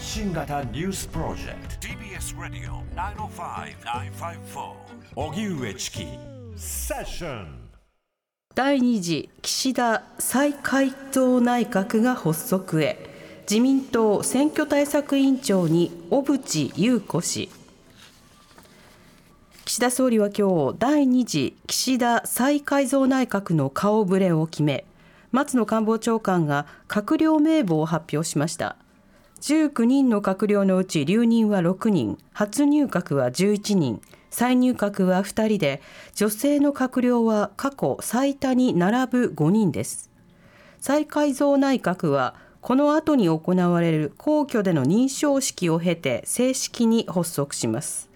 発信型ニュースプロジェクト。TBS ラディオ905-954おぎゅうえちきセッション第二次岸田再改造内閣が発足へ。自民党選挙対策委員長に小渕優子氏。岸田総理は今日第二次岸田再改造内閣の顔ぶれを決め松野官房長官が閣僚名簿を発表しました19人の閣僚のうち留任は6人初入閣は11人。再入閣は2人で女性の閣僚は過去最多に並ぶ5人です。再改造内閣はこの後に行われる皇居での認証式を経て正式に発足します。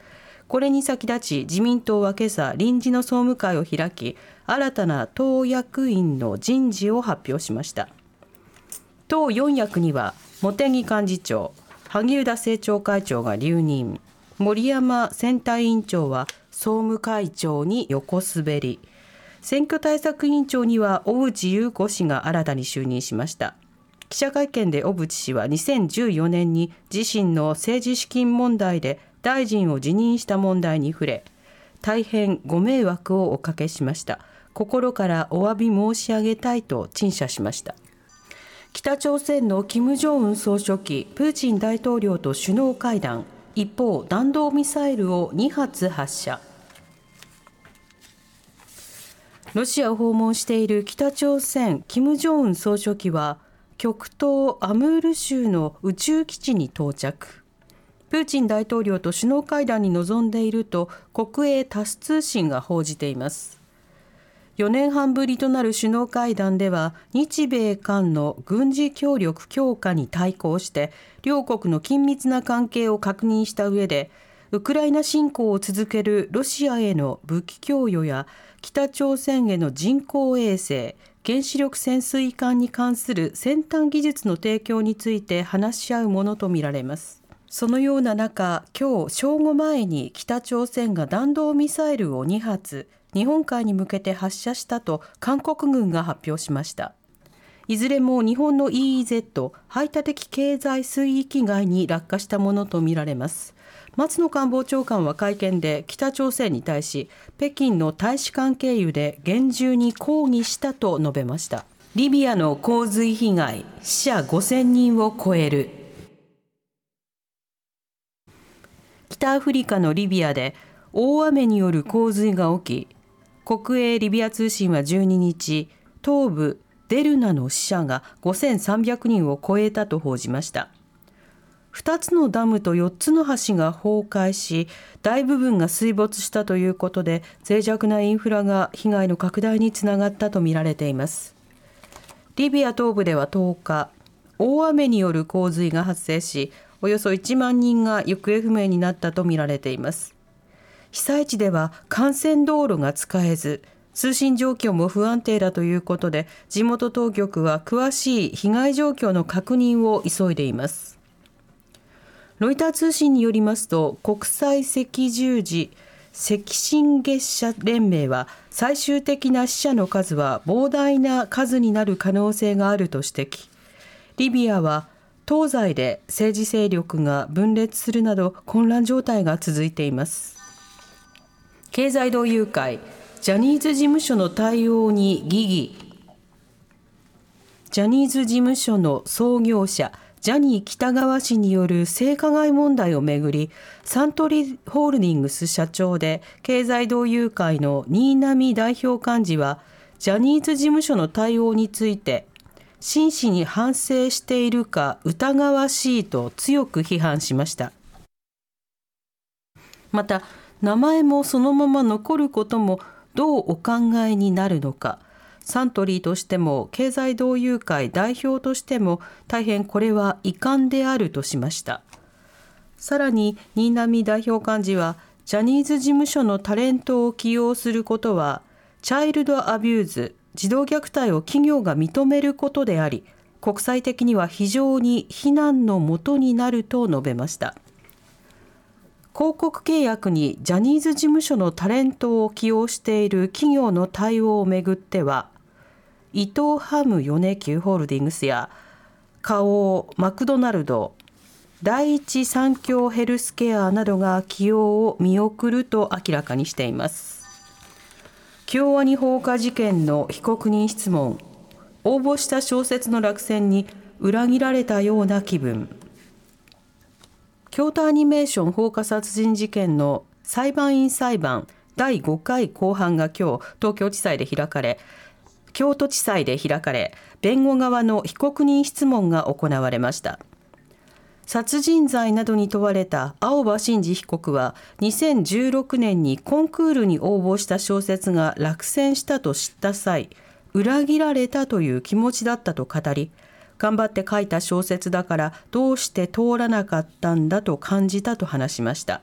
これに先立ち自民党は今朝臨時の総務会を開き新たな党役員の人事を発表しました。党4役には茂木幹事長萩生田政調会長が留任。森山選対委員長は総務会長に横滑り。選挙対策委員長には小渕優子氏が新たに就任しました。記者会見で小渕氏は2014年に自身の政治資金問題で大臣を辞任した問題に触れ大変ご迷惑をおかけしました。心からお詫び申し上げたいと陳謝しました。北朝鮮の金正恩総書記プーチン大統領と首脳会談。一方弾道ミサイルを2発発射。ロシアを訪問している北朝鮮金正恩総書記は極東アムール州の宇宙基地に到着。プーチン大統領と首脳会談に臨んでいると国営タス通信が報じています。4年半ぶりとなる首脳会談では日米韓の軍事協力強化に対抗して両国の緊密な関係を確認した上でウクライナ侵攻を続けるロシアへの武器供与や北朝鮮への人工衛星原子力潜水艦に関する先端技術の提供について話し合うものとみられます。そのような中、今日正午前に北朝鮮が弾道ミサイルを2発、日本海に向けて発射したと韓国軍が発表しました。いずれも日本の EEZ 排他的経済水域外に落下したものとみられます。松野官房長官は会見で北朝鮮に対し北京の大使館経由で厳重に抗議したと述べました。リビアの洪水被害死者5000人を超える北アフリカのリビアで大雨による洪水が起き国営リビア通信は12日東部デルナの死者が5300人を超えたと報じました。2つのダムと4つの橋が崩壊し大部分が水没したということで脆弱なインフラが被害の拡大につながったとみられています。リビア東部では10日大雨による洪水が発生しおよそ1万人が行方不明になったとみられています。被災地では幹線道路が使えず通信状況も不安定だということで地元当局は詳しい被害状況の確認を急いでいます。ロイター通信によりますと国際赤十字赤新月社連盟は最終的な死者の数は膨大な数になる可能性があると指摘。リビアは東西で政治勢力が分裂するなど混乱状態が続いています。経済同友会ジャニーズ事務所の対応に疑義。ジャニーズ事務所の創業者ジャニー喜多川氏による性加害問題をめぐりサントリーホールディングス社長で経済同友会の新浪代表幹事はジャニーズ事務所の対応について真摯に反省しているか疑わしいと強く批判しました。また名前もそのまま残ることもどうお考えになるのか。サントリーとしても経済同友会代表としても大変これは遺憾であるとしました。さらに新浪代表幹事はジャニーズ事務所のタレントを起用することはチャイルドアビューズ児童虐待を企業が認めることであり国際的には非常に非難のもとになると述べました。広告契約にジャニーズ事務所のタレントを起用している企業の対応をめぐっては伊藤ハム米久ホールディングスや花王マクドナルド第一三共ヘルスケアなどが起用を見送ると明らかにしています。京アニ放火事件の被告人質問。応募した小説の落選に裏切られたような気分。京都アニメーション放火殺人事件の裁判員裁判第5回公判が今日東京地裁で開かれ京都地裁で開かれ弁護側の被告人質問が行われました。殺人罪などに問われた青葉真司被告は2016年にコンクールに応募した小説が落選したと知った際裏切られたという気持ちだったと語り頑張って書いた小説だからどうして通らなかったんだと感じたと話しました。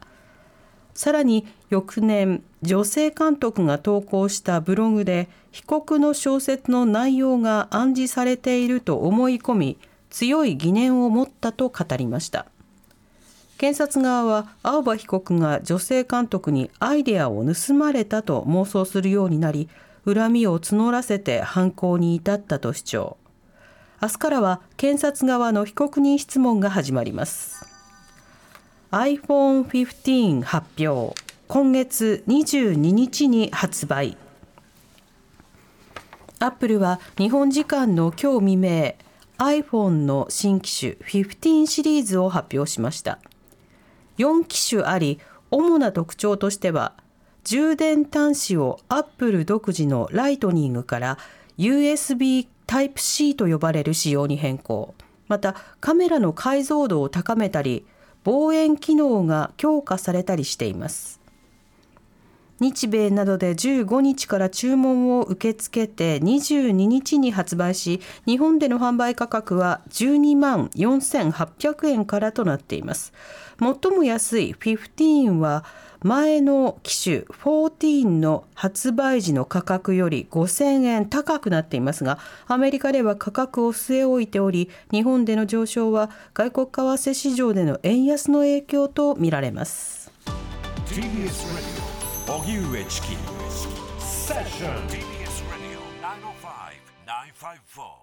さらに翌年女性監督が投稿したブログで被告の小説の内容が暗示されていると思い込み強い疑念を持ったと語りました。検察側は青葉被告が女性監督にアイデアを盗まれたと妄想するようになり恨みを募らせて犯行に至ったと主張。明日からは検察側の被告人質問が始まります。iPhone15 発表今月22日に発売アップルは日本時間の今日未明 iPhone の新機種15シリーズを発表しました。4機種あり主な特徴としては充電端子を Apple 独自のライトニングから USB Type-C と呼ばれる仕様に変更。またカメラの解像度を高めたり望遠機能が強化されたりしています。日米などで15日から注文を受け付けて22日に発売し日本での販売価格は12万4800円からとなっています最も安い15は前の機種14の発売時の価格より5000円高くなっていますがアメリカでは価格を据え置いており日本での上昇は外国為替市場での円安の影響とみられます。荻上チキ。セッション TBS ラディオ905-954